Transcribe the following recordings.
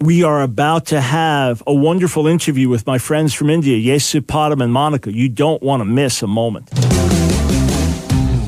we are about to have a wonderful interview with my friends from India, Yesupadam and Monika. You don't want to miss a moment.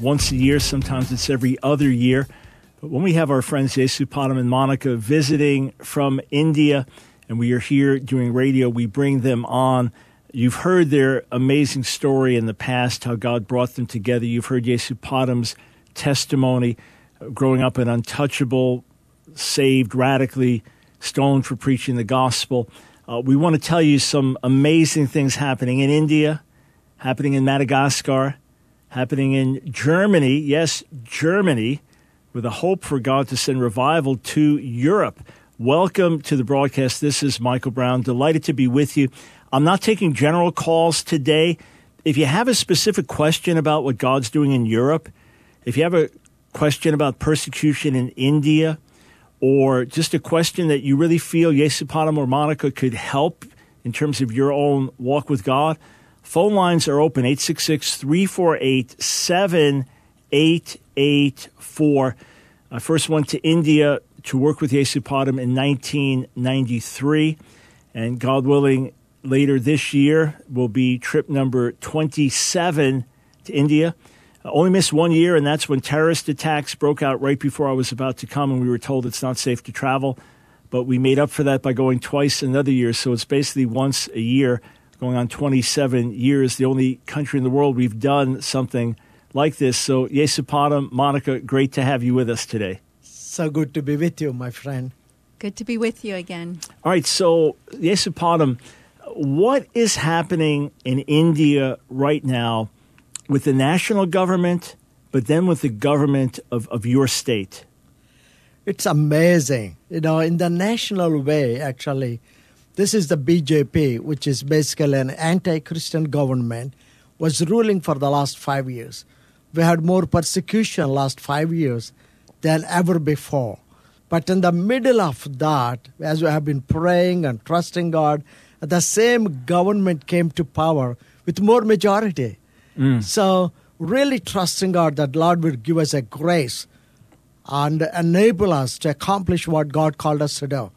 once a year. Sometimes it's every other year. But when we have our friends Padam and Monika visiting from India, and we are here doing radio, we bring them on. You've heard their amazing story in the past, how God brought them together. You've heard Padam's testimony, uh, growing up an untouchable, saved, radically stoned for preaching the gospel. Uh, we want to tell you some amazing things happening in India happening in Madagascar, happening in Germany. Yes, Germany, with a hope for God to send revival to Europe. Welcome to the broadcast. This is Michael Brown. Delighted to be with you. I'm not taking general calls today. If you have a specific question about what God's doing in Europe, if you have a question about persecution in India, or just a question that you really feel Yesupadam or Monika could help in terms of your own walk with God, Phone lines are open 866 348 7884. I first went to India to work with Yesupadam in 1993. And God willing, later this year will be trip number 27 to India. I only missed one year, and that's when terrorist attacks broke out right before I was about to come, and we were told it's not safe to travel. But we made up for that by going twice another year. So it's basically once a year going on 27 years, the only country in the world we've done something like this. So, Yesu Padam, Monika, great to have you with us today. So good to be with you, my friend. Good to be with you again. All right, so Yesupadam, what is happening in India right now with the national government, but then with the government of, of your state? It's amazing. You know, in the national way, actually, this is the BJP, which is basically an anti Christian government, was ruling for the last five years. We had more persecution last five years than ever before. But in the middle of that, as we have been praying and trusting God, the same government came to power with more majority. Mm. So, really trusting God that Lord will give us a grace and enable us to accomplish what God called us to do.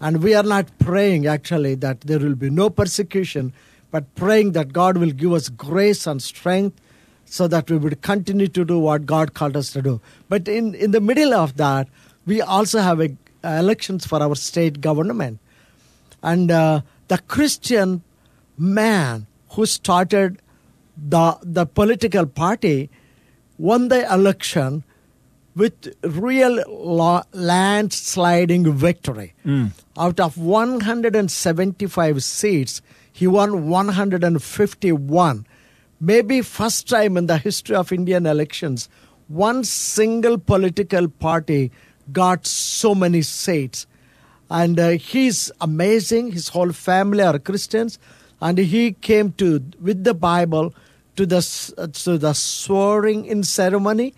And we are not praying actually that there will be no persecution, but praying that God will give us grace and strength so that we would continue to do what God called us to do. But in, in the middle of that, we also have a, uh, elections for our state government. And uh, the Christian man who started the, the political party won the election with real landsliding victory. Mm. Out of 175 seats, he won 151. Maybe first time in the history of Indian elections, one single political party got so many seats. And uh, he's amazing. His whole family are Christians. And he came to, with the Bible, to the, to the swearing in ceremony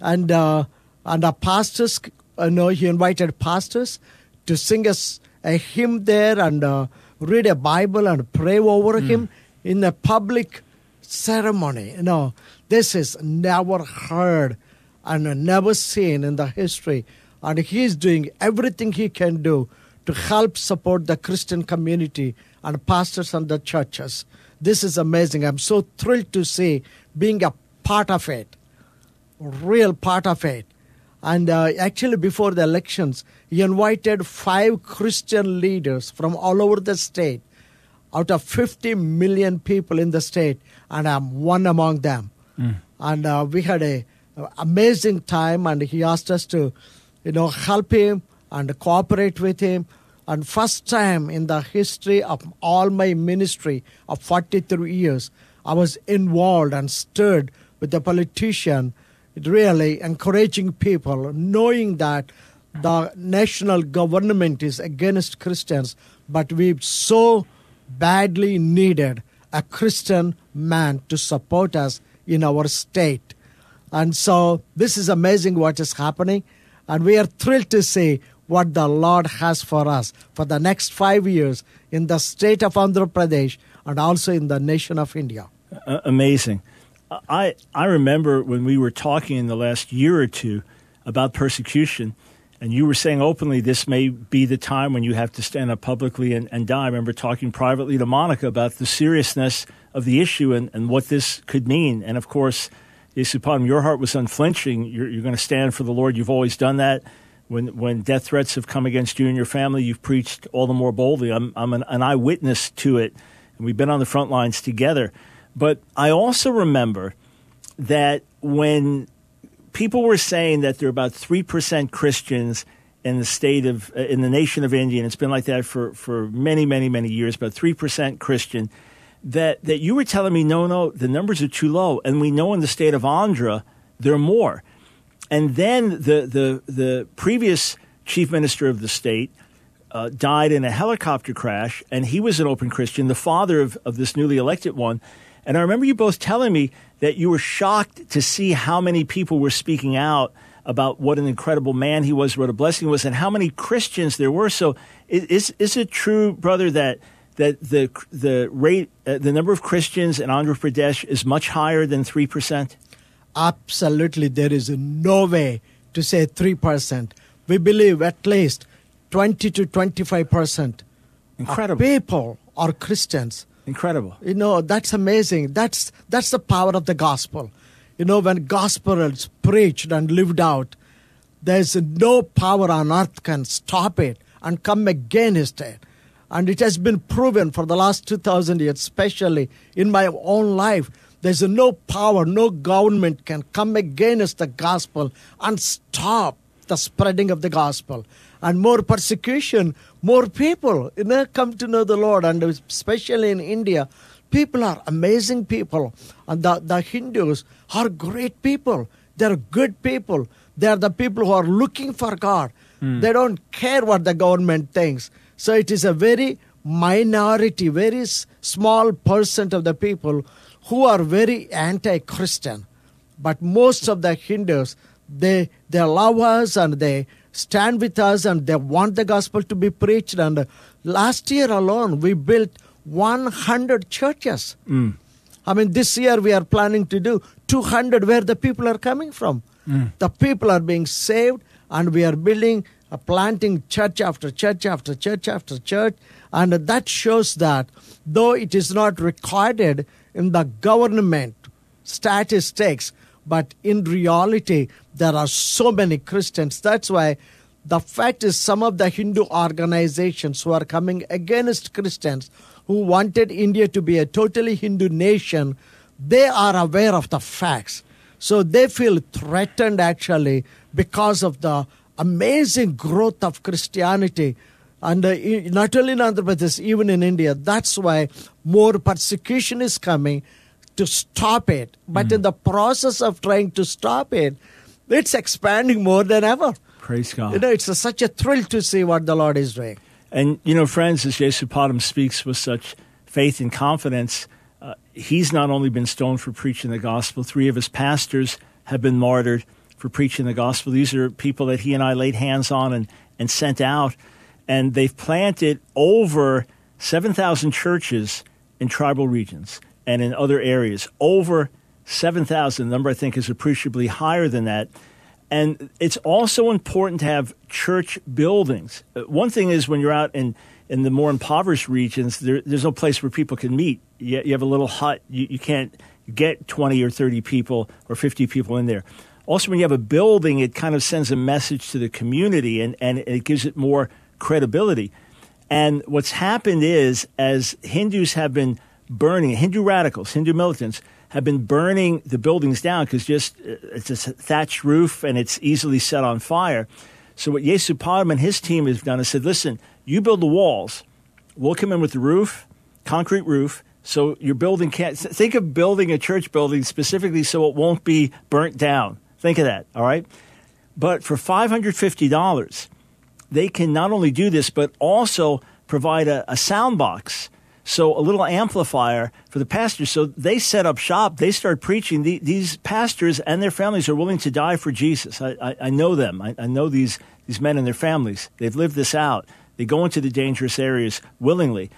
and uh, and our pastors, you uh, know, he invited pastors to sing us a hymn there and uh, read a Bible and pray over mm. him in a public ceremony. You know, this is never heard and never seen in the history. And he's doing everything he can do to help support the Christian community and pastors and the churches. This is amazing. I'm so thrilled to see being a part of it real part of it. And uh, actually, before the elections, he invited five Christian leaders from all over the state, out of 50 million people in the state, and I'm one among them. Mm. And uh, we had a, a amazing time, and he asked us to, you know, help him and cooperate with him. And first time in the history of all my ministry of 43 years, I was involved and stirred with a politician really encouraging people, knowing that the national government is against Christians, but we so badly needed a Christian man to support us in our state. And so this is amazing what is happening. And we are thrilled to see what the Lord has for us for the next five years in the state of Andhra Pradesh and also in the nation of India. Uh, amazing. I, I remember when we were talking in the last year or two about persecution, and you were saying openly this may be the time when you have to stand up publicly and, and die. I remember talking privately to Monika about the seriousness of the issue and, and what this could mean. And of course, Yesupadam, your heart was unflinching. You're, you're going to stand for the Lord. You've always done that. When, when death threats have come against you and your family, you've preached all the more boldly. I'm, I'm an, an eyewitness to it, and we've been on the front lines together. But I also remember that when people were saying that there are about 3% Christians in the state of, uh, in the nation of India, and it's been like that for, for many, many, many years, about 3% Christian, that, that you were telling me, no, no, the numbers are too low. And we know in the state of Andhra, there are more. And then the, the, the previous chief minister of the state uh, died in a helicopter crash, and he was an open Christian, the father of, of this newly elected one. And I remember you both telling me that you were shocked to see how many people were speaking out about what an incredible man he was, what a blessing he was, and how many Christians there were. So, is is it true, brother, that that the the rate, uh, the number of Christians in Andhra Pradesh is much higher than three percent? Absolutely, there is no way to say three percent. We believe at least twenty to twenty-five percent. Incredible people are Christians. Incredible. You know, that's amazing. That's that's the power of the gospel. You know, when gospel is preached and lived out, there's no power on earth can stop it and come against it. And it has been proven for the last 2,000 years, especially in my own life. There's no power, no government can come against the gospel and stop the spreading of the gospel. And more persecution, more people you know, come to know the Lord, and especially in India, people are amazing people. And the, the Hindus are great people. They're good people. They're the people who are looking for God. Mm. They don't care what the government thinks. So it is a very minority, very small percent of the people who are very anti-Christian. But most of the Hindus, they they love us and they stand with us and they want the gospel to be preached. And last year alone, we built 100 churches. Mm. I mean, this year we are planning to do 200 where the people are coming from. Mm. The people are being saved, and we are building, uh, planting church after church after church after church. And that shows that though it is not recorded in the government statistics, but in reality, there are so many Christians. That's why the fact is, some of the Hindu organizations who are coming against Christians, who wanted India to be a totally Hindu nation, they are aware of the facts. So they feel threatened actually because of the amazing growth of Christianity. And uh, not only in Andhra Pradesh, even in India. That's why more persecution is coming to stop it. But mm. in the process of trying to stop it, it's expanding more than ever. Praise God. You know, it's a, such a thrill to see what the Lord is doing. And, you know, friends, as Yesupadam speaks with such faith and confidence, uh, he's not only been stoned for preaching the gospel, three of his pastors have been martyred for preaching the gospel. These are people that he and I laid hands on and, and sent out. And they've planted over 7,000 churches in tribal regions and in other areas. Over 7,000. The number, I think, is appreciably higher than that. And it's also important to have church buildings. Uh, one thing is when you're out in, in the more impoverished regions, there, there's no place where people can meet. You, you have a little hut. You, you can't get 20 or 30 people or 50 people in there. Also, when you have a building, it kind of sends a message to the community and, and it gives it more credibility. And what's happened is, as Hindus have been burning, Hindu radicals, Hindu militants, have been burning the buildings down because just uh, it's a thatched roof and it's easily set on fire. So what Yesupadam and his team has done is said, listen, you build the walls. We'll come in with the roof, concrete roof. So your building can't think of building a church building specifically so it won't be burnt down. Think of that, all right? But for $550, they can not only do this, but also provide a, a sound box. So a little amplifier for the pastors. So they set up shop. They start preaching. The, these pastors and their families are willing to die for Jesus. I, I, I know them. I, I know these, these men and their families. They've lived this out. They go into the dangerous areas willingly.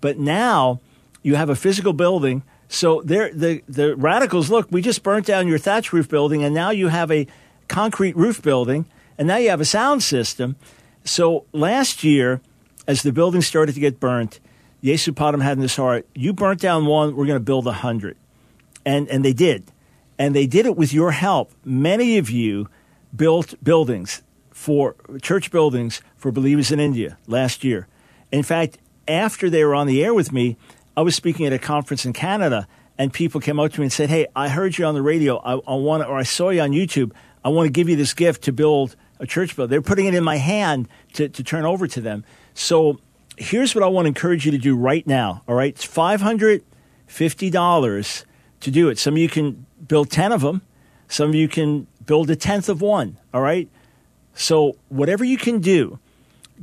But now you have a physical building. So the, the radicals look, we just burnt down your thatch roof building, and now you have a concrete roof building, and now you have a sound system. So last year, as the building started to get burnt, Yesupadam had in his heart, you burnt down one, we're going to build a hundred. And, and they did. And they did it with your help. Many of you built buildings for church buildings for believers in India last year. In fact, after they were on the air with me, I was speaking at a conference in Canada, and people came up to me and said, "Hey, I heard you on the radio. I, I want, or I saw you on YouTube. I want to give you this gift to build a church building." They're putting it in my hand to, to turn over to them. So here's what I want to encourage you to do right now. All right, it's five hundred fifty dollars to do it. Some of you can build ten of them. Some of you can build a tenth of one. All right. So whatever you can do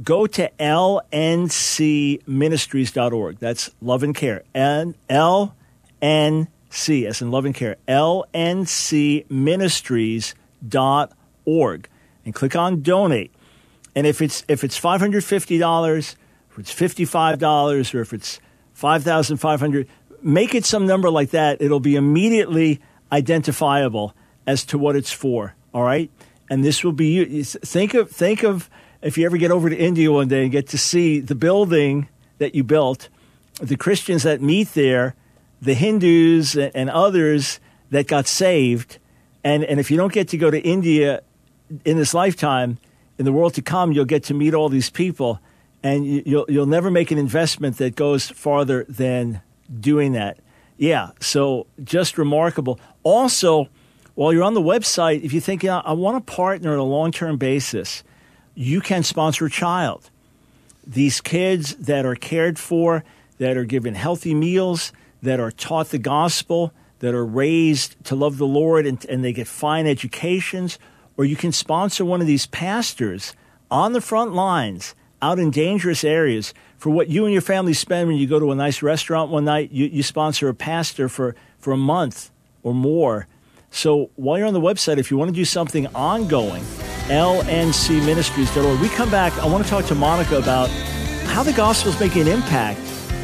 go to lncministries.org. That's love and care. And LNC, as in love and care, lncministries.org. And click on donate. And if it's if it's five hundred fifty dollars, if it's fifty five dollars, or if it's five thousand five hundred, make it some number like that. It'll be immediately identifiable as to what it's for. All right, and this will be think of think of if you ever get over to India one day and get to see the building that you built, the Christians that meet there, the Hindus and others that got saved, and, and if you don't get to go to India in this lifetime, in the world to come, you'll get to meet all these people, and you'll, you'll never make an investment that goes farther than doing that. Yeah, so just remarkable. Also, while you're on the website, if you think, you I want to partner on a long term basis, you can sponsor a child. These kids that are cared for, that are given healthy meals, that are taught the gospel, that are raised to love the Lord and, and they get fine educations, or you can sponsor one of these pastors on the front lines out in dangerous areas for what you and your family spend when you go to a nice restaurant one night. You, you sponsor a pastor for, for a month or more. So while you're on the website, if you want to do something ongoing, lncministries.org. We come back, I want to talk to Monika about how the gospel is making an impact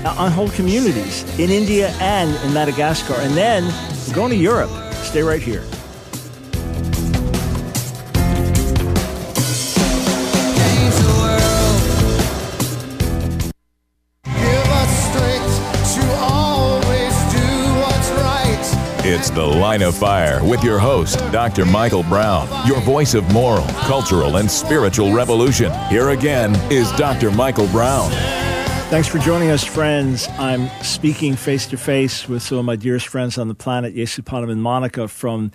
on whole communities in India and in Madagascar. And then we're going to Europe. Stay right here. The Line of Fire with your host, Dr. Michael Brown, your voice of moral, cultural, and spiritual revolution. Here again is Dr. Michael Brown. Thanks for joining us, friends. I'm speaking face to face with some of my dearest friends on the planet, Yesupadam and Monika from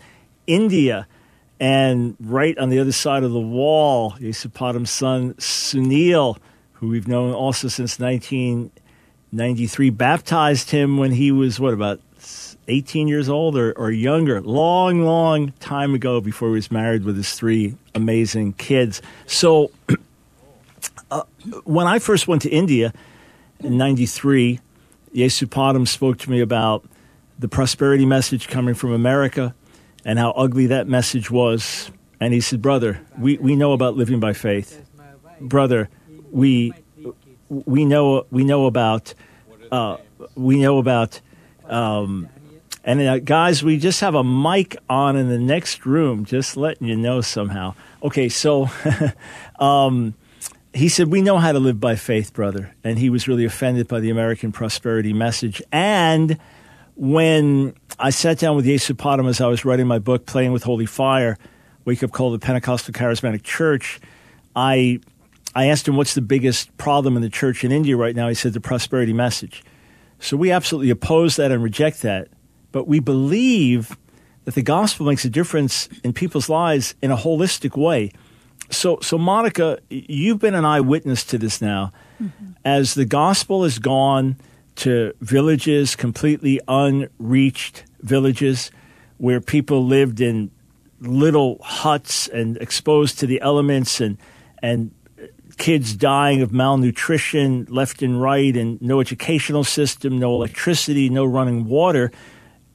India. And right on the other side of the wall, Yesupadam's son, Sunil, who we've known also since 1993, baptized him when he was, what, about 18 years old or, or younger, long, long time ago before he was married with his three amazing kids. So uh, when I first went to India in 93, Yesupadam spoke to me about the prosperity message coming from America and how ugly that message was. And he said, Brother, we, we know about living by faith. Brother, we, we, know, we know about, uh, we know about um, and uh, guys, we just have a mic on in the next room, just letting you know somehow. Okay, so um, he said, We know how to live by faith, brother. And he was really offended by the American prosperity message. And when I sat down with Yesupadam as I was writing my book, Playing with Holy Fire, Wake Up Call the Pentecostal Charismatic Church, I, I asked him, What's the biggest problem in the church in India right now? He said, The prosperity message. So we absolutely oppose that and reject that but we believe that the gospel makes a difference in people's lives in a holistic way. So, so Monika, you've been an eyewitness to this now. Mm-hmm. As the gospel has gone to villages, completely unreached villages, where people lived in little huts and exposed to the elements and and kids dying of malnutrition left and right and no educational system, no electricity, no running water.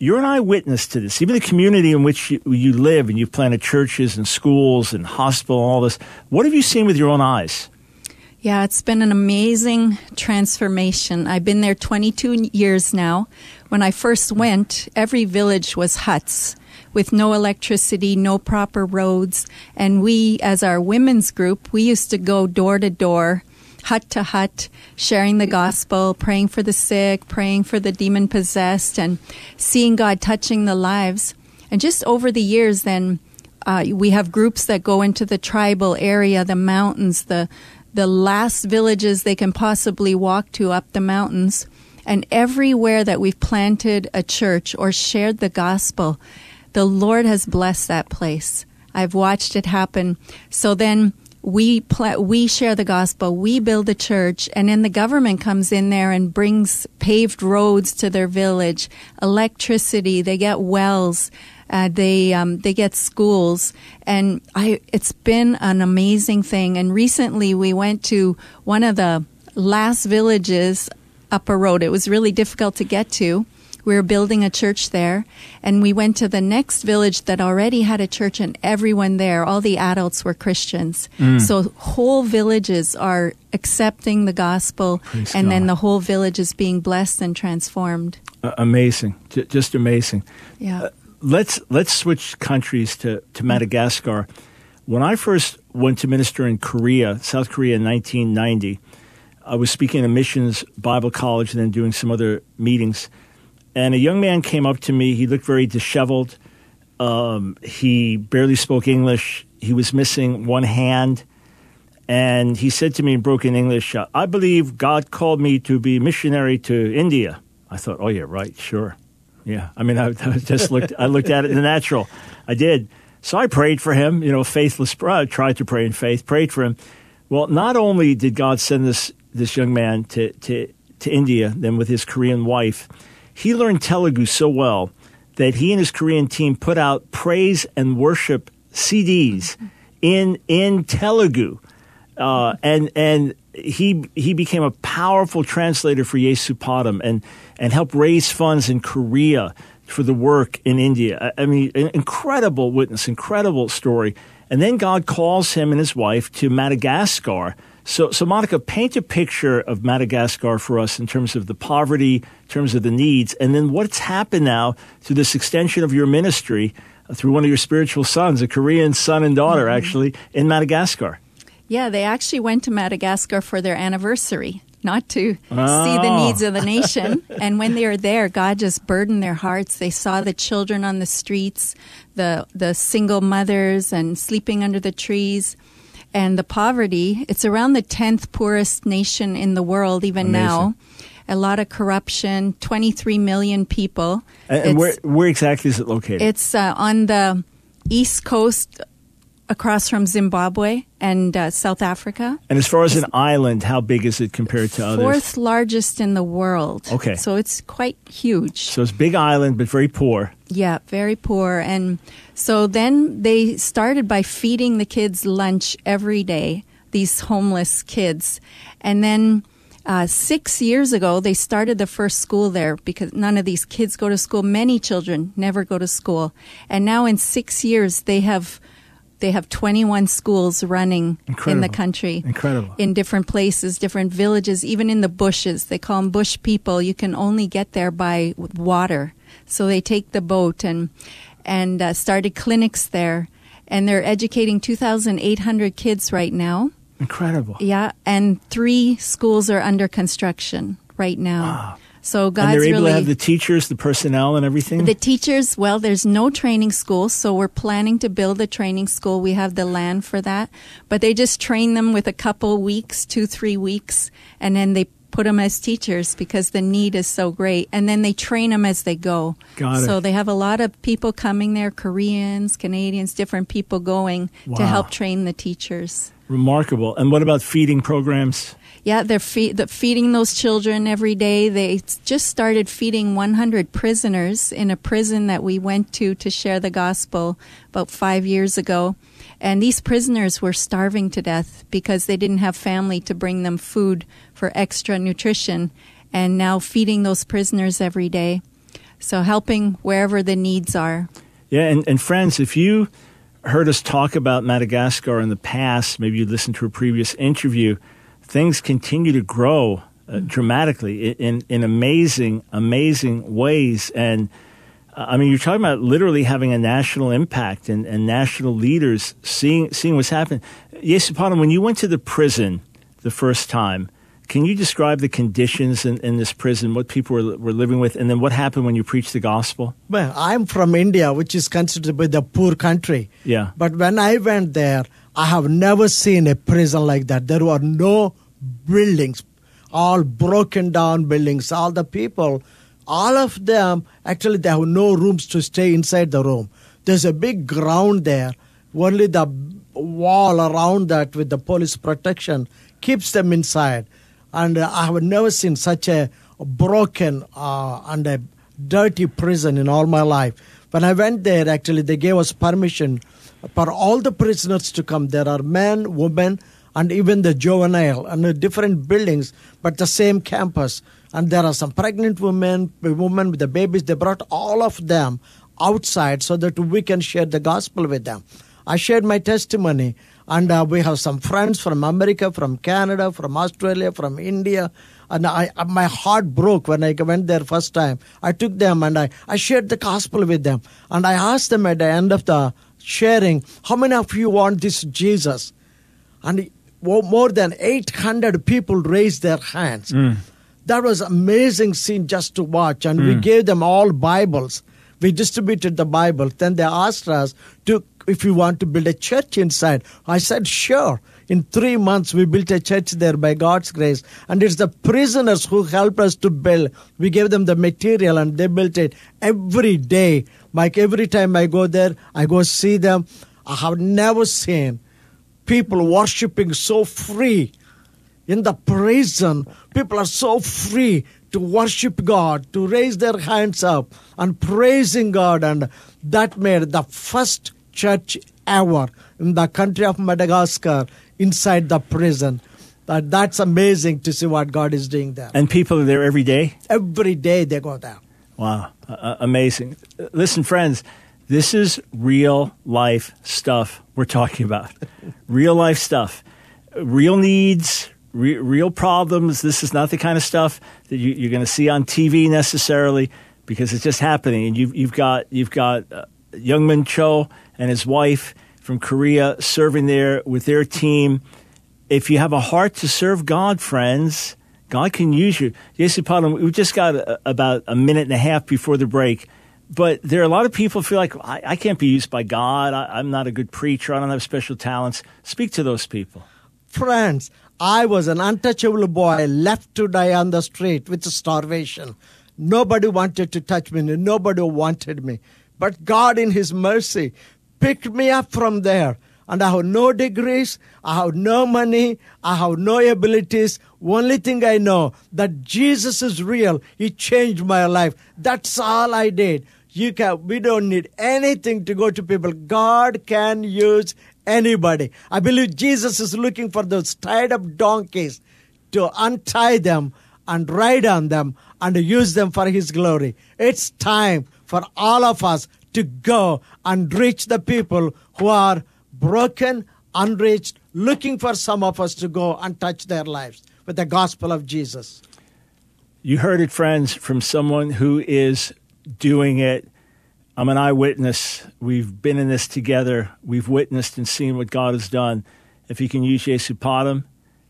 You're an eyewitness to this. Even the community in which you, you live and you've planted churches and schools and hospital all this. What have you seen with your own eyes? Yeah, it's been an amazing transformation. I've been there 22 years now. When I first went, every village was huts with no electricity, no proper roads. And we, as our women's group, we used to go door to door, hut to hut, sharing the gospel, praying for the sick, praying for the demon possessed, and seeing God touching the lives. And just over the years, then, uh, we have groups that go into the tribal area, the mountains, the the last villages they can possibly walk to up the mountains. And everywhere that we've planted a church or shared the gospel, the Lord has blessed that place. I've watched it happen. So then we pla- we share the gospel, we build a church, and then the government comes in there and brings paved roads to their village, electricity. They get wells. Uh, they um, they get schools, and I it's been an amazing thing. And recently, we went to one of the last villages up a road. It was really difficult to get to. We were building a church there, and we went to the next village that already had a church, and everyone there, all the adults were Christians. Mm. So whole villages are accepting the gospel, Praise and God. then the whole village is being blessed and transformed. Uh, amazing, J- just amazing. Yeah. Uh, let's let's switch countries to, to Madagascar. When I first went to minister in Korea, South Korea in 1990, I was speaking at Missions Bible College and then doing some other meetings and a young man came up to me. He looked very disheveled. Um, he barely spoke English. He was missing one hand. And he said to me in broken English, I believe God called me to be missionary to India. I thought, oh, yeah, right, sure. Yeah. I mean, I, I just looked, I looked at it in the natural. I did. So I prayed for him, you know, faithless, I tried to pray in faith, prayed for him. Well, not only did God send this, this young man to, to, to India, then with his Korean wife, he learned Telugu so well that he and his Korean team put out praise and worship CDs in in Telugu, uh, and and he he became a powerful translator for Yesupadam and and helped raise funds in Korea for the work in India. I, I mean, an incredible witness, incredible story. And then God calls him and his wife to Madagascar so, so Monika, paint a picture of Madagascar for us in terms of the poverty, in terms of the needs, and then what's happened now to this extension of your ministry uh, through one of your spiritual sons, a Korean son and daughter, mm-hmm. actually, in Madagascar. Yeah, they actually went to Madagascar for their anniversary, not to oh. see the oh. needs of the nation. and when they were there, God just burdened their hearts. They saw the children on the streets, the the single mothers, and sleeping under the trees and the poverty. It's around the 10th poorest nation in the world, even Amazing. now. A lot of corruption, 23 million people. And, and where, where exactly is it located? It's uh, on the east coast across from Zimbabwe and uh, South Africa. And as far as an island, how big is it compared to others? Fourth largest in the world. Okay. So it's quite huge. So it's big island, but very poor. Yeah, very poor. And so then they started by feeding the kids lunch every day, these homeless kids. And then uh, six years ago, they started the first school there because none of these kids go to school. Many children never go to school. And now in six years, they have they have 21 schools running Incredible. in the country. Incredible. In different places, different villages, even in the bushes. They call them bush people. You can only get there by water. So they take the boat and and uh, started clinics there. And they're educating 2,800 kids right now. Incredible. Yeah, and three schools are under construction right now. Wow. So God's and they're able really, to have the teachers, the personnel, and everything. The teachers, well, there's no training school, so we're planning to build a training school. We have the land for that, but they just train them with a couple weeks, two, three weeks, and then they put them as teachers because the need is so great. And then they train them as they go. Got it. So they have a lot of people coming there, Koreans, Canadians, different people going Wow. to help train the teachers. Remarkable. And what about feeding programs? Yeah, they're fe- the feeding those children every day. They just started feeding 100 prisoners in a prison that we went to to share the gospel about five years ago. And these prisoners were starving to death because they didn't have family to bring them food for extra nutrition. And now feeding those prisoners every day. So helping wherever the needs are. Yeah, and, and friends, if you heard us talk about Madagascar in the past, maybe you listened to a previous interview, things continue to grow uh, dramatically in, in, in amazing, amazing ways. And uh, I mean, you're talking about literally having a national impact and, and national leaders seeing, seeing what's happening. Yesupadam, when you went to the prison the first time, can you describe the conditions in, in this prison, what people were, were living with, and then what happened when you preached the gospel? Well, I'm from India, which is considered to be the poor country. Yeah. But when I went there, I have never seen a prison like that. There were no buildings, all broken down buildings. All the people, all of them, actually, they have no rooms to stay inside the room. There's a big ground there. Only the wall around that with the police protection keeps them inside. And uh, I have never seen such a broken uh, and a dirty prison in all my life. When I went there, actually, they gave us permission for all the prisoners to come. There are men, women, and even the juvenile, and the different buildings, but the same campus. And there are some pregnant women, women with the babies. They brought all of them outside so that we can share the gospel with them. I shared my testimony, and uh, we have some friends from America, from Canada, from Australia, from India. And I, uh, my heart broke when I went there first time. I took them and I, I shared the gospel with them. And I asked them at the end of the sharing, how many of you want this Jesus? And more than 800 people raised their hands. Hmm. That was amazing scene just to watch. And we hmm. gave them all Bibles. We distributed the Bible. Then they asked us to if we want to build a church inside. I said, sure. In three months, we built a church there by God's grace. And it's the prisoners who helped us to build. We gave them the material and they built it every day. Like every time I go there, I go see them. I have never seen people worshiping so free in the prison. People are so free to worship God, to raise their hands up and praising God. And that made the first church ever in the country of Madagascar inside the prison. That, that's amazing to see what God is doing there. And people are there every day? Every day they go there. Wow, uh, amazing. Listen, friends, this is real life stuff we're talking about. real life stuff. Real needs, re- real problems. This is not the kind of stuff that you, you're going to see on TV necessarily because it's just happening. And you've, you've got, you've got uh, Youngman Cho and his wife from Korea serving there with their team. If you have a heart to serve God, friends, God can use you. Yesupadam, we've just got a, about a minute and a half before the break, but there are a lot of people who feel like I, I can't be used by God. I, I'm not a good preacher. I don't have special talents. Speak to those people. Friends, I was an untouchable boy left to die on the street with starvation. Nobody wanted to touch me, nobody wanted me. But God, in His mercy, picked me up from there. And I have no degrees, I have no money, I have no abilities. Only thing I know that Jesus is real. He changed my life. That's all I did. You can we don't need anything to go to people. God can use anybody. I believe Jesus is looking for those tied up donkeys to untie them and ride on them and use them for his glory. It's time for all of us to go and reach the people who are broken, unreached, looking for some of us to go and touch their lives with the gospel of Jesus. You heard it, friends, from someone who is doing it. I'm an eyewitness. We've been in this together. We've witnessed and seen what God has done. If He can use Padam,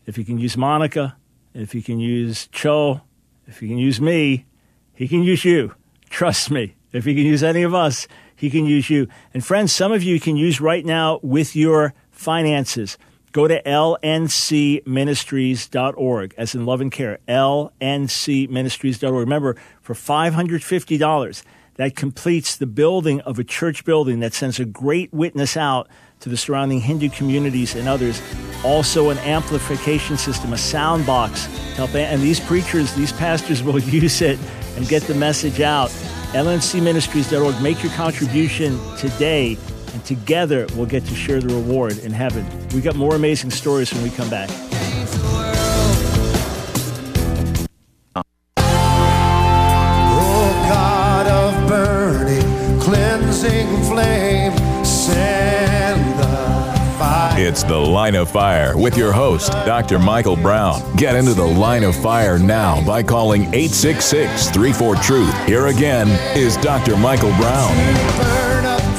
if He can use Monika, if He can use Cho, if He can use me, He can use you. Trust me. If He can use any of us, He can use you. And friends, some of you can use right now with your finances. Go to lncministries.org, as in love and care, lncministries.org. Remember, for $550, that completes the building of a church building that sends a great witness out to the surrounding Hindu communities and others. Also, an amplification system, a sound box to help. And these preachers, these pastors will use it and get the message out. LNCministries.org. Make your contribution today, and together we'll get to share the reward in heaven. We got more amazing stories when we come back. It's The Line of Fire with your host, Dr. Michael Brown. Get into the line of fire now by calling 866 34 Truth. Here again is Dr. Michael Brown.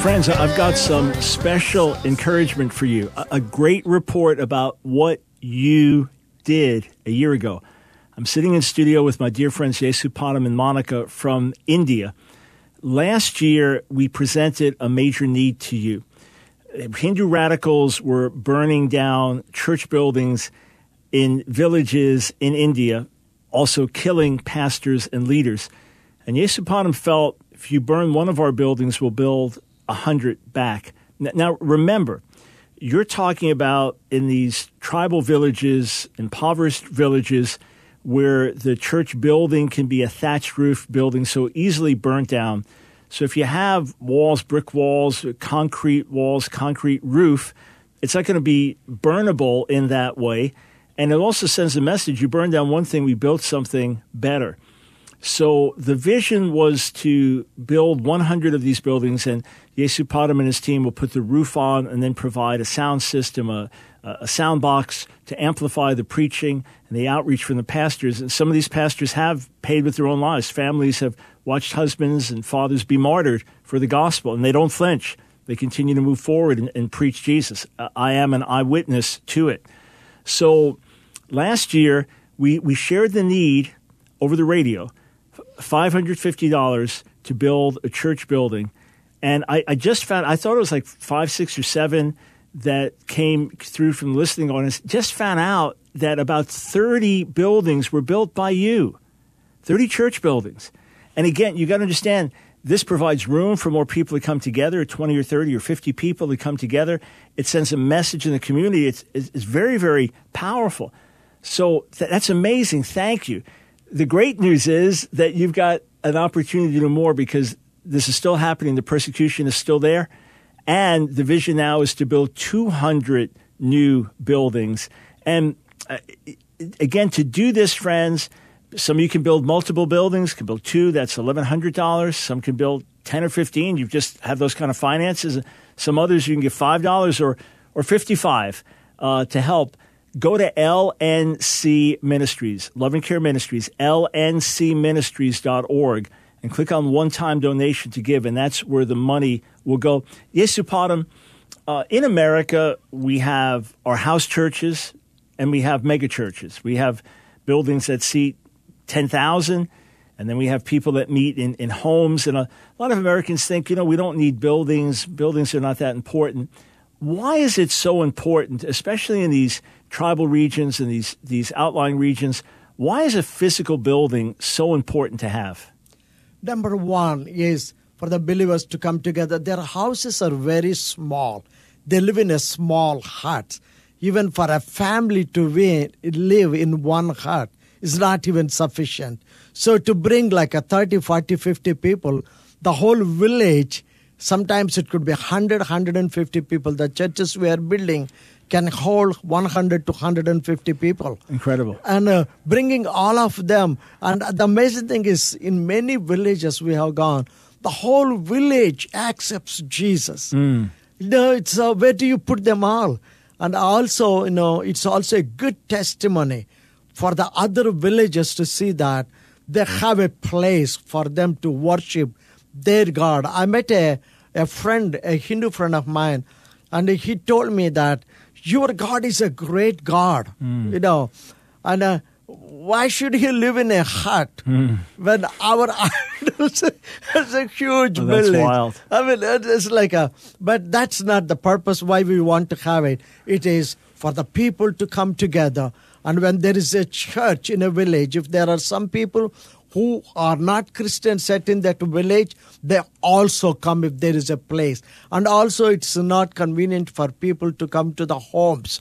Friends, I've got some special encouragement for you. A great report about what you did a year ago. I'm sitting in studio with my dear friends Yesupadam and Monika from India. Last year, we presented a major need to you. Hindu radicals were burning down church buildings in villages in India, also killing pastors and leaders. And Yesupadam felt if you burn one of our buildings, we'll build a hundred back. Now, remember, you're talking about in these tribal villages, impoverished villages, where the church building can be a thatched roof building so easily burnt down so if you have walls, brick walls, concrete walls, concrete roof, it's not going to be burnable in that way. And it also sends a message you burn down one thing, we built something better. So the vision was to build 100 of these buildings, and Yesupadam and his team will put the roof on and then provide a sound system, a, a sound box to amplify the preaching and the outreach from the pastors. And some of these pastors have paid with their own lives. Families have watched husbands and fathers be martyred for the gospel, and they don't flinch. They continue to move forward and, and preach Jesus. I am an eyewitness to it. So last year, we, we shared the need over the radio $550 to build a church building. And I, I just found, I thought it was like five, six, or seven that came through from the listening audience. Just found out that about 30 buildings were built by you, 30 church buildings. And again, you got to understand this provides room for more people to come together 20 or 30 or 50 people to come together. It sends a message in the community. It's, it's very, very powerful. So th- that's amazing. Thank you. The great news is that you've got an opportunity to do more because this is still happening. The persecution is still there. And the vision now is to build 200 new buildings. And uh, again, to do this, friends, some you can build multiple buildings, can build two, that's $1,100. Some can build 10 or 15. You just have those kind of finances. Some others you can give $5 or, or 55 uh, to help. Go to LNC Ministries, Love and Care Ministries, lncministries.org, and click on one time donation to give, and that's where the money will go. Yesupadam, uh, in America, we have our house churches and we have mega churches. We have buildings that seat 10,000. And then we have people that meet in, in homes. And a, a lot of Americans think, you know, we don't need buildings. Buildings are not that important. Why is it so important, especially in these tribal regions and these, these outlying regions? Why is a physical building so important to have? Number one is for the believers to come together. Their houses are very small. They live in a small hut. Even for a family to live in one hut, is not even sufficient. So to bring like a 30, 40, 50 people, the whole village, sometimes it could be 100, 150 people. The churches we are building can hold 100 to 150 people. Incredible. And uh, bringing all of them. And the amazing thing is, in many villages we have gone, the whole village accepts Jesus. Mm. You know, it's uh, where do you put them all? And also, you know, it's also a good testimony for the other villages to see that they have a place for them to worship their God. I met a, a friend, a Hindu friend of mine, and he told me that your God is a great God, mm. you know, and uh, why should he live in a hut mm. when our idols is a huge oh, village? Wild. I mean, it's like a, but that's not the purpose why we want to have it. It is for the people to come together. And when there is a church in a village, if there are some people who are not Christians set in that village, they also come if there is a place. And also, it's not convenient for people to come to the homes.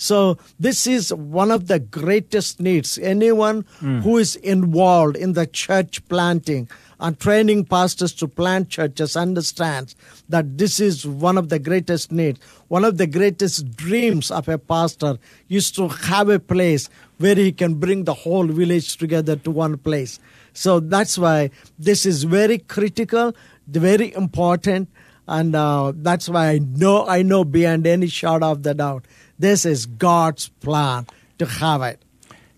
So, this is one of the greatest needs. Anyone mm. who is involved in the church planting and training pastors to plant churches understands that this is one of the greatest needs. One of the greatest dreams of a pastor is to have a place where he can bring the whole village together to one place. So that's why this is very critical, very important, and uh, that's why I know I know beyond any shadow of the doubt, this is God's plan to have it.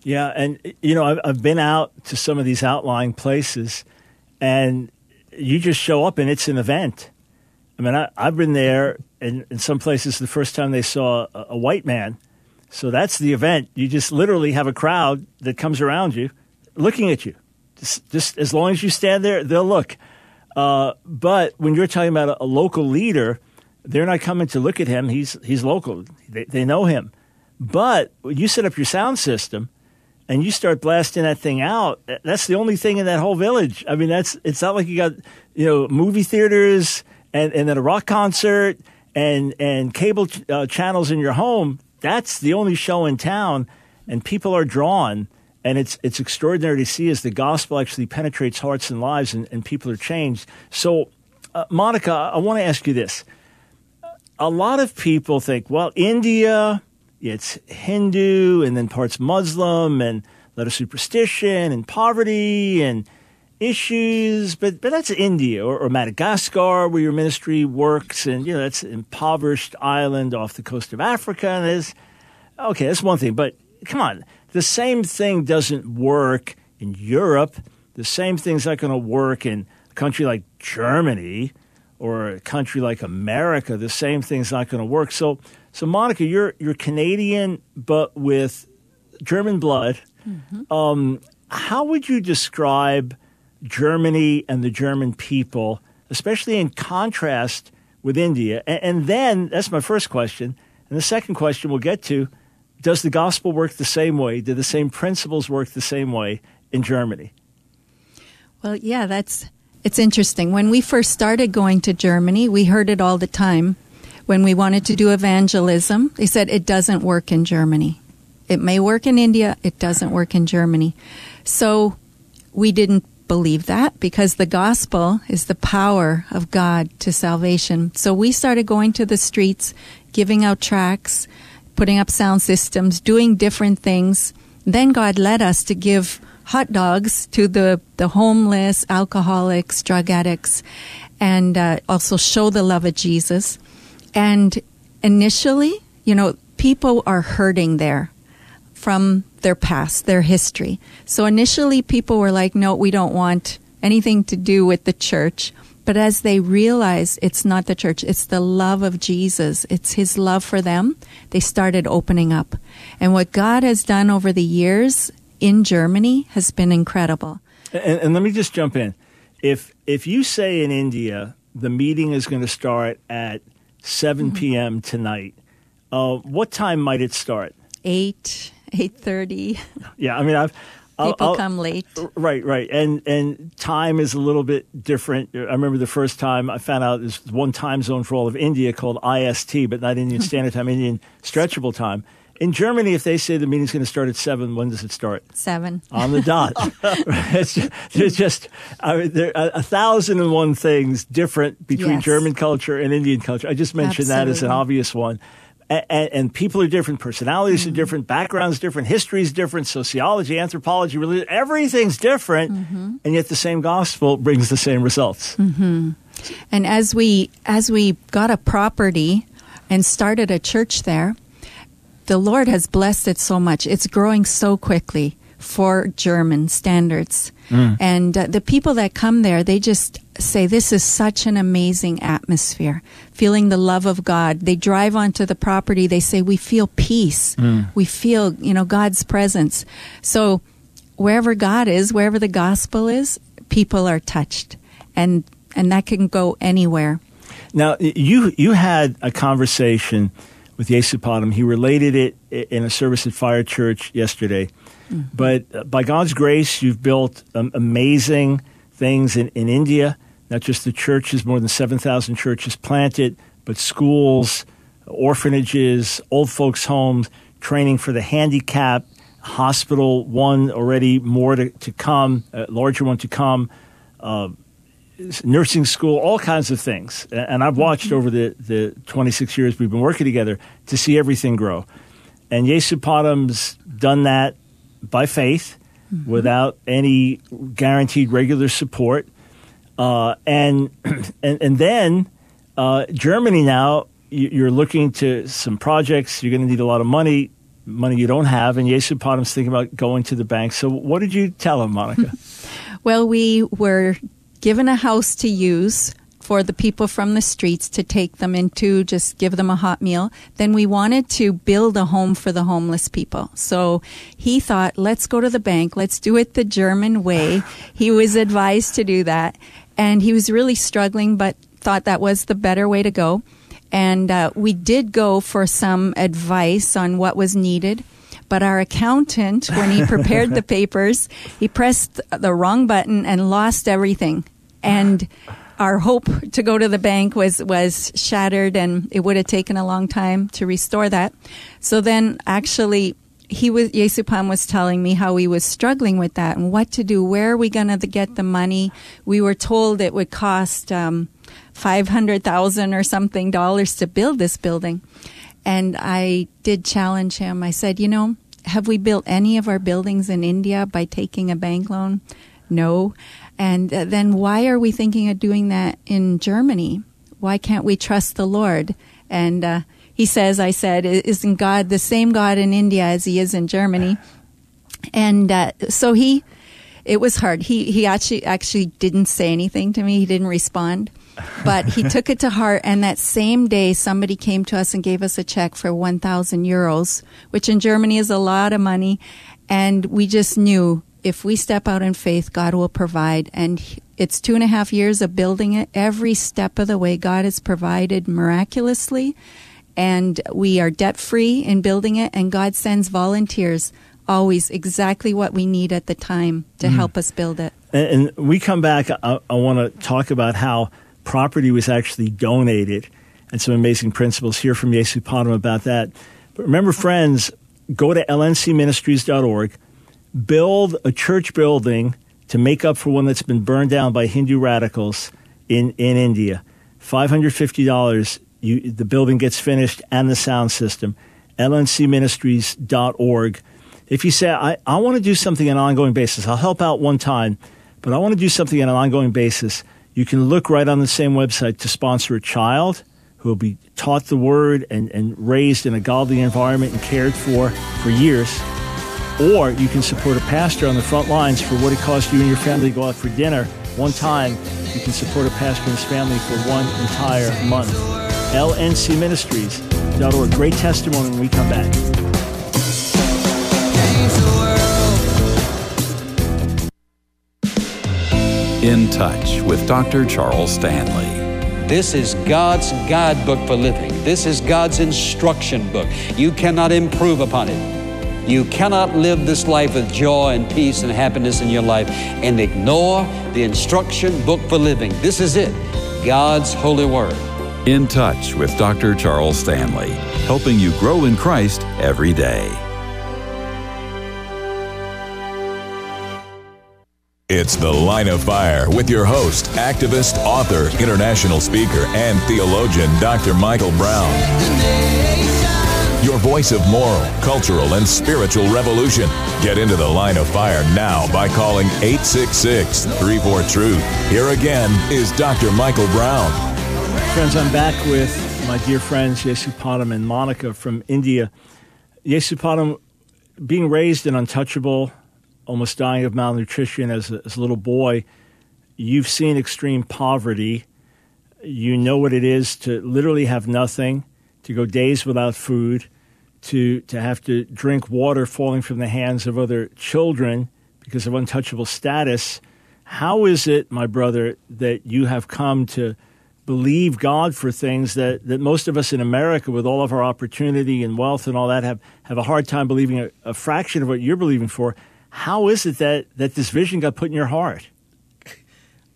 Yeah, and you know I've, I've been out to some of these outlying places and you just show up and it's an event. I mean, I, have been there in, in some places the first time they saw a, a, white man. So that's the event. You just literally have a crowd that comes around you looking at you. Just, just as long as you stand there, they'll look. Uh, but when you're talking about a, a, local leader, they're not coming to look at him. He's, he's local, they, they know him. But you set up your sound system – and you start blasting that thing out, that's the only thing in that whole village. I mean, that's it's not like you got you know movie theaters and and then a rock concert and and cable uh, channels in your home. That's the only show in town, and people are drawn. And it's it's extraordinary to see as the gospel actually penetrates hearts and lives, and, and people are changed. So, uh, Monika, I want to ask you this: a lot of people think, well, India it's Hindu and then parts Muslim and a lot of superstition and poverty and issues, but but that's India or, or, Madagascar where your ministry works, and you know that's an impoverished island off the coast of Africa. And there's okay, that's one thing, but come on, the same thing doesn't work in Europe. The same thing's not going to work in a country like Germany or a country like America. The same thing's not going to work. So so, Monika, you're you're Canadian, but with German blood. Mm-hmm. Um, how would you describe Germany and the German people, especially in contrast with India? And, and then that's my first question. And the second question we'll get to: Does the gospel work the same way? Do the same principles work the same way in Germany? Well, yeah, that's it's interesting. When we first started going to Germany, we heard it all the time when we wanted to do evangelism, they said it doesn't work in Germany. It may work in India, it doesn't work in Germany. So we didn't believe that because the gospel is the power of God to salvation. So we started going to the streets, giving out tracts, putting up sound systems, doing different things. Then God led us to give hot dogs to the, the homeless, alcoholics, drug addicts, and uh, also show the love of Jesus. And initially, you know, people are hurting there from their past, their history. So initially, people were like, no, we don't want anything to do with the church. But as they realize it's not the church, it's the love of Jesus, it's his love for them, they started opening up. And what God has done over the years in Germany has been incredible. And, and let me just jump in. If if you say in India the meeting is going to start at 7 mm-hmm. p.m. tonight. Uh, what time might it start? Eight, eight thirty. Yeah, I mean, I've people I'll, come late. Right, right, and and time is a little bit different. I remember the first time I found out there's one time zone for all of India called IST, but not Indian Standard Time, Indian Stretchable Time. In Germany, if they say the meeting's going to start at seven, when does it start? Seven on the dot. it's just, there's just I mean, there are a thousand and one things different between yes. German culture and Indian culture. I just mentioned Absolutely. that as an obvious one. And, and, and people are different, personalities mm-hmm. are different, backgrounds different, histories different, sociology, anthropology, religion, everything's different, mm-hmm. and yet the same gospel brings the same results. Mm-hmm. And as we as we got a property and started a church there, the Lord has blessed it so much. It's growing so quickly for German standards. Mm. And uh, the people that come there, they just say, This is such an amazing atmosphere, feeling the love of God. They drive onto the property, they say, We feel peace. Mm. We feel, you know, God's presence. So wherever God is, wherever the gospel is, people are touched. And and that can go anywhere. Now you you had a conversation with Yesupadam. He related it in a service at Fire Church yesterday. Mm-hmm. But uh, by God's grace, you've built um, amazing things in, in India, not just the churches, more than 7,000 churches planted, but schools, orphanages, old folks' homes, training for the handicapped, hospital, one already, more to, to come, a larger one to come. Uh, nursing school, all kinds of things. And I've watched mm-hmm. over the, the 26 years we've been working together to see everything grow. And Yesupadam's done that by faith mm-hmm. without any guaranteed regular support. Uh, and, and, and then uh, Germany now, you're looking to some projects, you're going to need a lot of money money you don't have, and Yesupadam's thinking about going to the bank. So, what did you tell him, Monika? well, we were given a house to use for the people from the streets to take them into, just give them a hot meal. Then we wanted to build a home for the homeless people. So he thought, let's go to the bank. Let's do it the German way. he was advised to do that. And he was really struggling, but thought that was the better way to go. And uh, we did go for some advice on what was needed. But our accountant, when he prepared the papers, he pressed the wrong button and lost everything and our hope to go to the bank was was shattered and it would have taken a long time to restore that. So then actually he was Yesupam was telling me how he was struggling with that and what to do. Where are we going to get the money? We were told it would cost um, 500,000 or something dollars to build this building. And I did challenge him. I said you know have we built any of our buildings in India by taking a bank loan? No and uh, then why are we thinking of doing that in Germany? Why can't we trust the Lord? And uh, he says, I said, isn't God the same God in India as he is in Germany? And uh, so he, it was hard. He he actually actually didn't say anything to me. He didn't respond, but he took it to heart. And that same day, somebody came to us and gave us a check for one thousand euros, which in Germany is a lot of money. And we just knew if we step out in faith, God will provide. And it's two and a half years of building it. Every step of the way, God has provided miraculously. And we are debt free in building it. And God sends volunteers always exactly what we need at the time to mm. help us build it. And, and we come back, I, I want to talk about how property was actually donated and some amazing principles. Hear from Yesu Yesupadam about that. But remember, friends, go to lncministries.org build a church building to make up for one that's been burned down by Hindu radicals in, in India. $550, you, the building gets finished and the sound system. lncministries.org. If you say, I, I want to do something on an ongoing basis, I'll help out one time, but I want to do something on an ongoing basis, you can look right on the same website to sponsor a child who will be taught the word and, and raised in a godly environment and cared for for years or you can support a pastor on the front lines for what it costs you and your family to go out for dinner one time. You can support a pastor and his family for one entire month. LNCministries.org. Great testimony when we come back. In Touch with Dr. Charles Stanley. This is God's guidebook for living. This is God's instruction book. You cannot improve upon it. You cannot live this life with joy and peace and happiness in your life and ignore the instruction book for living. This is it God's holy word. In touch with Dr. Charles Stanley, helping you grow in Christ every day. It's The Line of Fire with your host, activist, author, international speaker, and theologian, Dr. Michael Brown your voice of moral, cultural, and spiritual revolution. Get into the line of fire now by calling 866 34 Truth. Here again is Dr. Michael Brown. Friends, I'm back with my dear friends Yesupadam and Monika from India. Yesupadam, being raised an untouchable, almost dying of malnutrition as a, as a little boy, you've seen extreme poverty. You know what it is to literally have nothing to go days without food, to, to have to drink water falling from the hands of other children because of untouchable status. How is it, my brother, that you have come to, believe God for things that, that most of us in America, with all of our opportunity and wealth and all that, have, have a hard time believing a, a fraction of what you're believing for. How is it that, that this vision got put in your heart?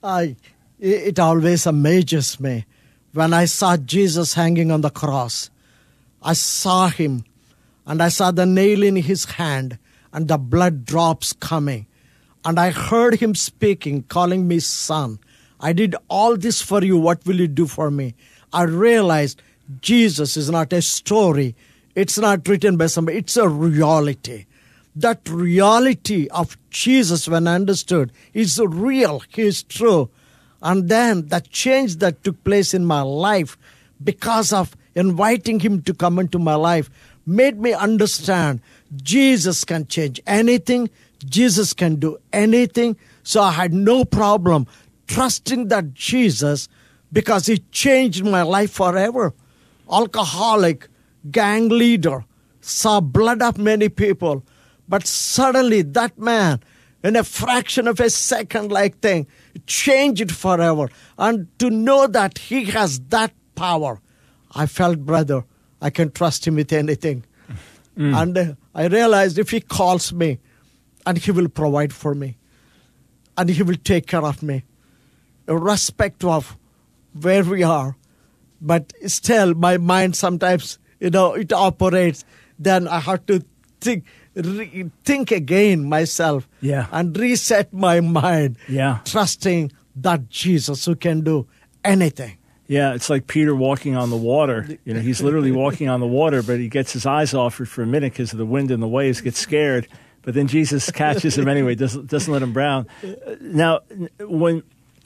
I, it always amazes me when I saw Jesus hanging on the cross. I saw him and I saw the nail in his hand and the blood drops coming. And I heard him speaking, calling me son. I did all this for you. What will you do for me? I realized Jesus is not a story. It's not written by somebody. It's a reality. That reality of Jesus, when I understood, is real. He is true. And then the change that took place in my life because of inviting him to come into my life made me understand Jesus can change anything. Jesus can do anything. So I had no problem trusting that Jesus because he changed my life forever. Alcoholic, gang leader, saw blood of many people. But suddenly that man, in a fraction of a second like thing, changed forever. And to know that he has that power, I felt, brother, I can trust him with anything. Mm. And uh, I realized if he calls me, and he will provide for me, and he will take care of me, irrespective of where we are. But still, my mind sometimes, you know, it operates. Then I have to think, re- think again myself, yeah. and reset my mind, yeah. trusting that Jesus who can do anything. Yeah, it's like Peter walking on the water. You know, he's literally walking on the water, but he gets his eyes off it for a minute because of the wind and the waves, gets scared. But then Jesus catches him anyway, doesn't doesn't let him drown. Now, when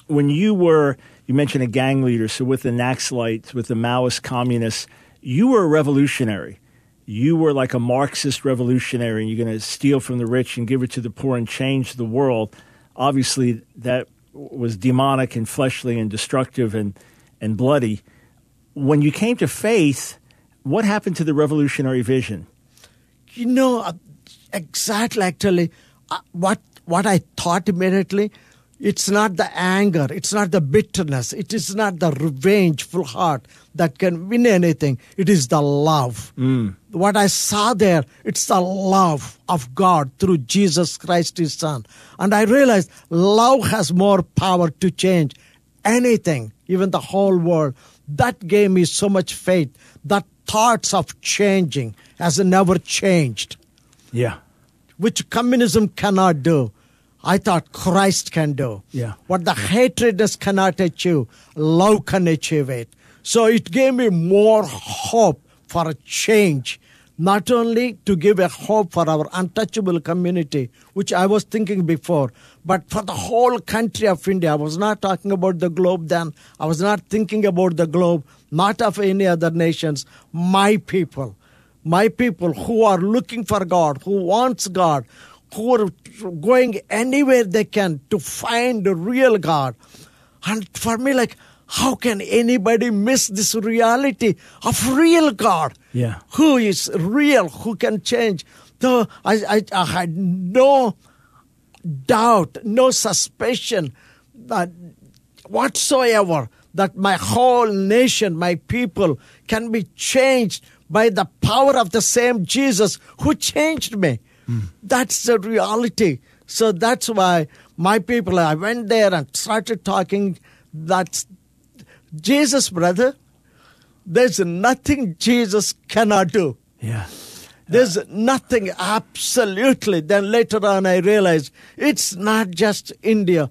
when you were you mentioned a gang leader, so with the Naxalites, with the Maoist communists, you were a revolutionary. You were like a Marxist revolutionary, and you're going to steal from the rich and give it to the poor and change the world. Obviously, that was demonic and fleshly and destructive and and bloody. When you came to faith, what happened to the revolutionary vision? You know, uh, exactly. Actually, uh, what what I thought immediately, it's not the anger, it's not the bitterness, it is not the revengeful heart that can win anything. It is the love. Mm. What I saw there, it's the love of God through Jesus Christ, His Son, and I realized love has more power to change anything even the whole world. That gave me so much faith that thoughts of changing has never changed. Yeah. Which communism cannot do. I thought Christ can do. Yeah. What the hatredness cannot achieve, love can achieve it. So it gave me more hope for a change not only to give a hope for our untouchable community, which I was thinking before, but for the whole country of India. I was not talking about the globe then. I was not thinking about the globe, not of any other nations. My people, my people who are looking for God, who wants God, who are going anywhere they can to find the real God. And for me, like, how can anybody miss this reality of real God? Yeah. Who is real, who can change. So I, I, I had no doubt, no suspicion that whatsoever that my whole nation, my people can be changed by the power of the same Jesus who changed me. Mm. That's the reality. So that's why my people, I went there and started talking. That's Jesus, brother, there's nothing Jesus cannot do. Yeah. There's nothing absolutely. Then later on, I realized it's not just India.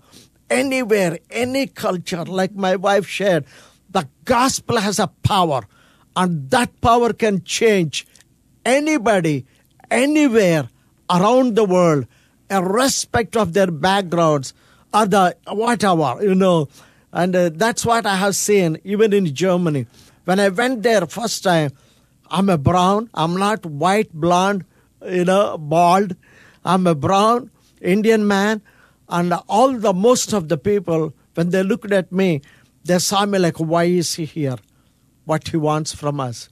Anywhere, any culture, like my wife shared, the gospel has a power, and that power can change anybody, anywhere around the world, irrespective of their backgrounds or the whatever, you know. And uh, that's what I have seen even in Germany. When I went there first time, I'm a brown, I'm not white, blonde, you know, bald. I'm a brown Indian man. And all the most of the people, when they looked at me, they saw me like, why is he here? What he wants from us.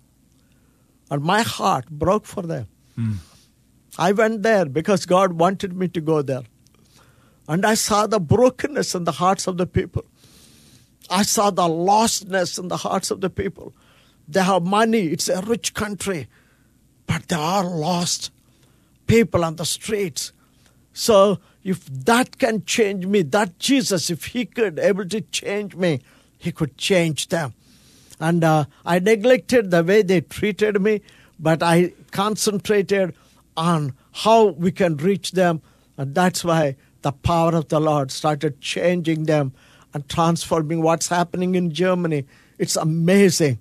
And my heart broke for them. Mm. I went there because God wanted me to go there. And I saw the brokenness in the hearts of the people. I saw the lostness in the hearts of the people. They have money, it's a rich country, but they are lost people on the streets. So if that can change me, that Jesus, if he could able to change me, he could change them. And uh, I neglected the way they treated me, but I concentrated on how we can reach them. And that's why the power of the Lord started changing them and transforming what's happening in Germany. It's amazing.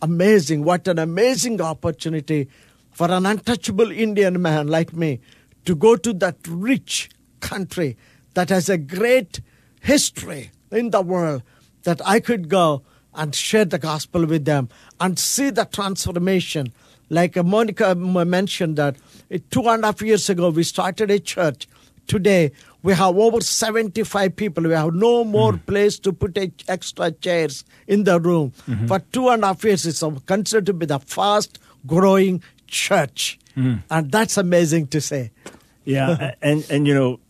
Amazing. What an amazing opportunity for an untouchable Indian man like me to go to that rich country that has a great history in the world that I could go and share the gospel with them and see the transformation. Like uh, Monika uh, mentioned that uh, two and a half years ago we started a church. Today we have over 75 people. We have no more mm place to put extra chairs in the room. Mm-hmm. For two and a half years, it's considered to be the fast growing church. mm And that's amazing to say. Yeah. and, and, you know,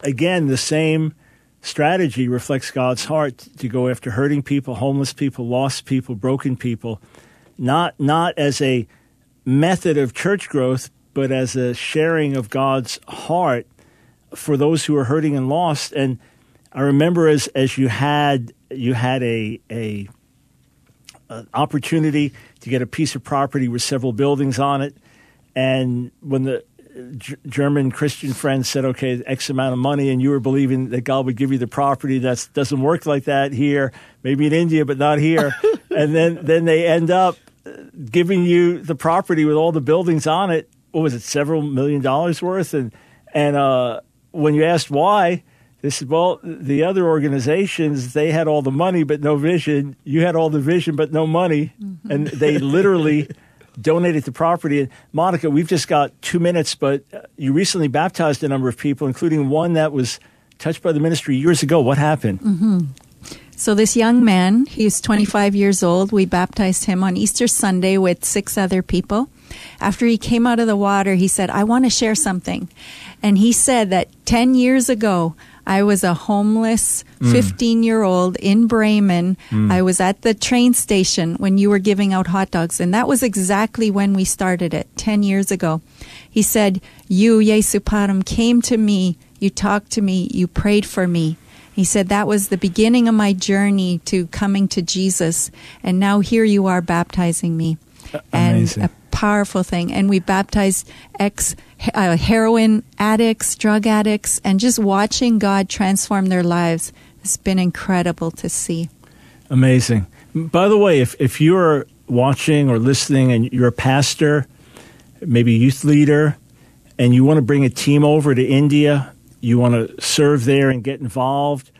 again, the same strategy reflects God's heart to go after hurting people, homeless people, lost people, broken people, not not as a method of church growth, but as a sharing of God's heart for those who are hurting and lost. And I remember as as you had you had a a an opportunity to get a piece of property with several buildings on it, and when the G- German Christian friends said, okay, X amount of money, and you were believing that God would give you the property. That doesn't work like that here, maybe in India, but not here. and then, then they end up giving you the property with all the buildings on it. What was it, several million dollars worth? And, and uh, when you asked why, they said, well, the other organizations, they had all the money but no vision. You had all the vision but no money. Mm-hmm. And they literally donated the property. And Monika, we've just got two minutes, but uh, you recently baptized a number of people, including one that was touched by the ministry years ago. What happened? Mm-hmm. So this young man, he's 25 years old. We baptized him on Easter Sunday with six other people. After he came out of the water, he said, I want to share something. And he said that 10 years ago, I was a homeless 15 mm. year old in Bremen. Mm. I was at the train station when you were giving out hot dogs, and that was exactly when we started it 10 years ago. He said, You, Yesupadam, came to me, you talked to me, you prayed for me. He said that was the beginning of my journey to coming to Jesus, and now here you are baptizing me. Amazing. And a powerful thing. And we baptized ex uh, heroin addicts, drug addicts, and just watching God transform their lives has been incredible to see. Amazing. By the way, if, if you're watching or listening and you're a pastor, maybe youth leader, and you want to bring a team over to India, you want to serve there and get involved,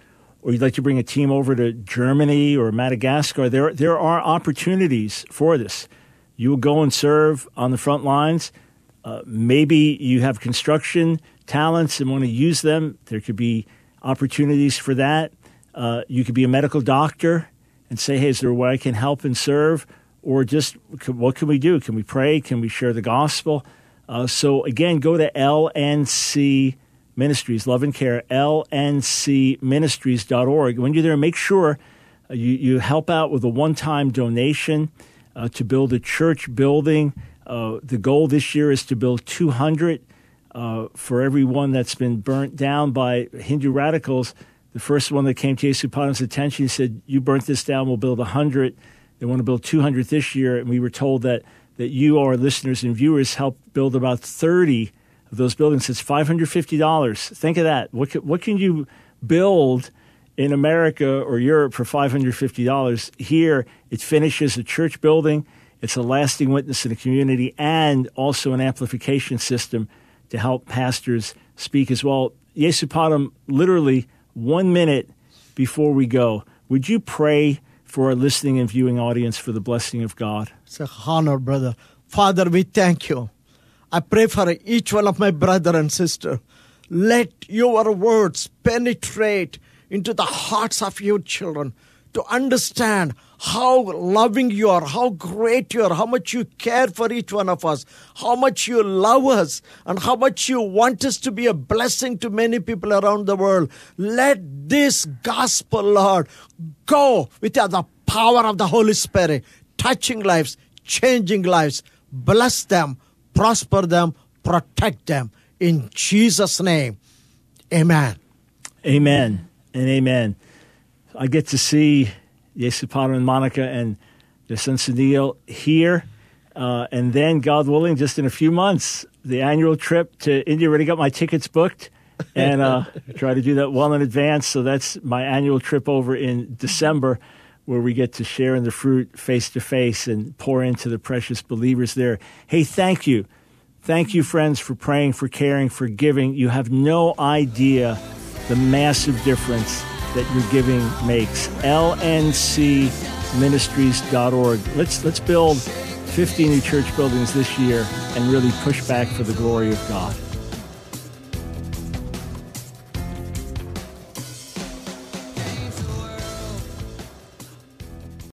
or you'd like to bring a team over to Germany or Madagascar, there, there are opportunities for this. You will go and serve on the front lines. Uh, maybe you have construction talents and want to use them. There could be opportunities for that. Uh, you could be a medical doctor and say, hey, is there a way I can help and serve? Or just what can we do? Can we pray? Can we share the gospel? Uh, so, again, go to LNC Ministries, Love and Care, lncministries.org. When you're there, make sure uh, you, you help out with a one time donation uh, to build a church building. Uh, the goal this year is to build 200 uh, for everyone that's been burnt down by Hindu radicals. The first one that came to Yesupadam's attention, said, You burnt this down, we'll build 100. They want to build 200 this year. And we were told that, that you, our listeners and viewers, helped build about 30 of those buildings. It's $550. Think of that. What what can you build in America or Europe for $550. Here, it finishes a church building, it's a lasting witness in the community, and also an amplification system to help pastors speak as well. Yesupadam, literally one minute before we go, would you pray for our listening and viewing audience for the blessing of God? It's an honor, brother. Father, we thank you. I pray for each one of my brother and sister. Let your words penetrate into the hearts of your children to understand how loving you are, how great you are, how much you care for each one of us, how much you love us, and how much you want us to be a blessing to many people around the world. Let this gospel, Lord, go with the power of the Holy Spirit, touching lives, changing lives. Bless them, prosper them, protect them. In Jesus' name, amen. Amen and amen. I get to see Yesupadam and Monika and their son Sunil here. Uh, and then, God willing, just in a few months, the annual trip to India. Already got my tickets booked and uh, try to do that well in advance. So that's my annual trip over in December, where we get to share in the fruit face to face and pour into the precious believers there. Hey, thank you. Thank you, friends, for praying, for caring, for giving. You have no idea the massive difference that your giving makes. LNCministries.org. Let's, let's build 50 new church buildings this year and really push back for the glory of God.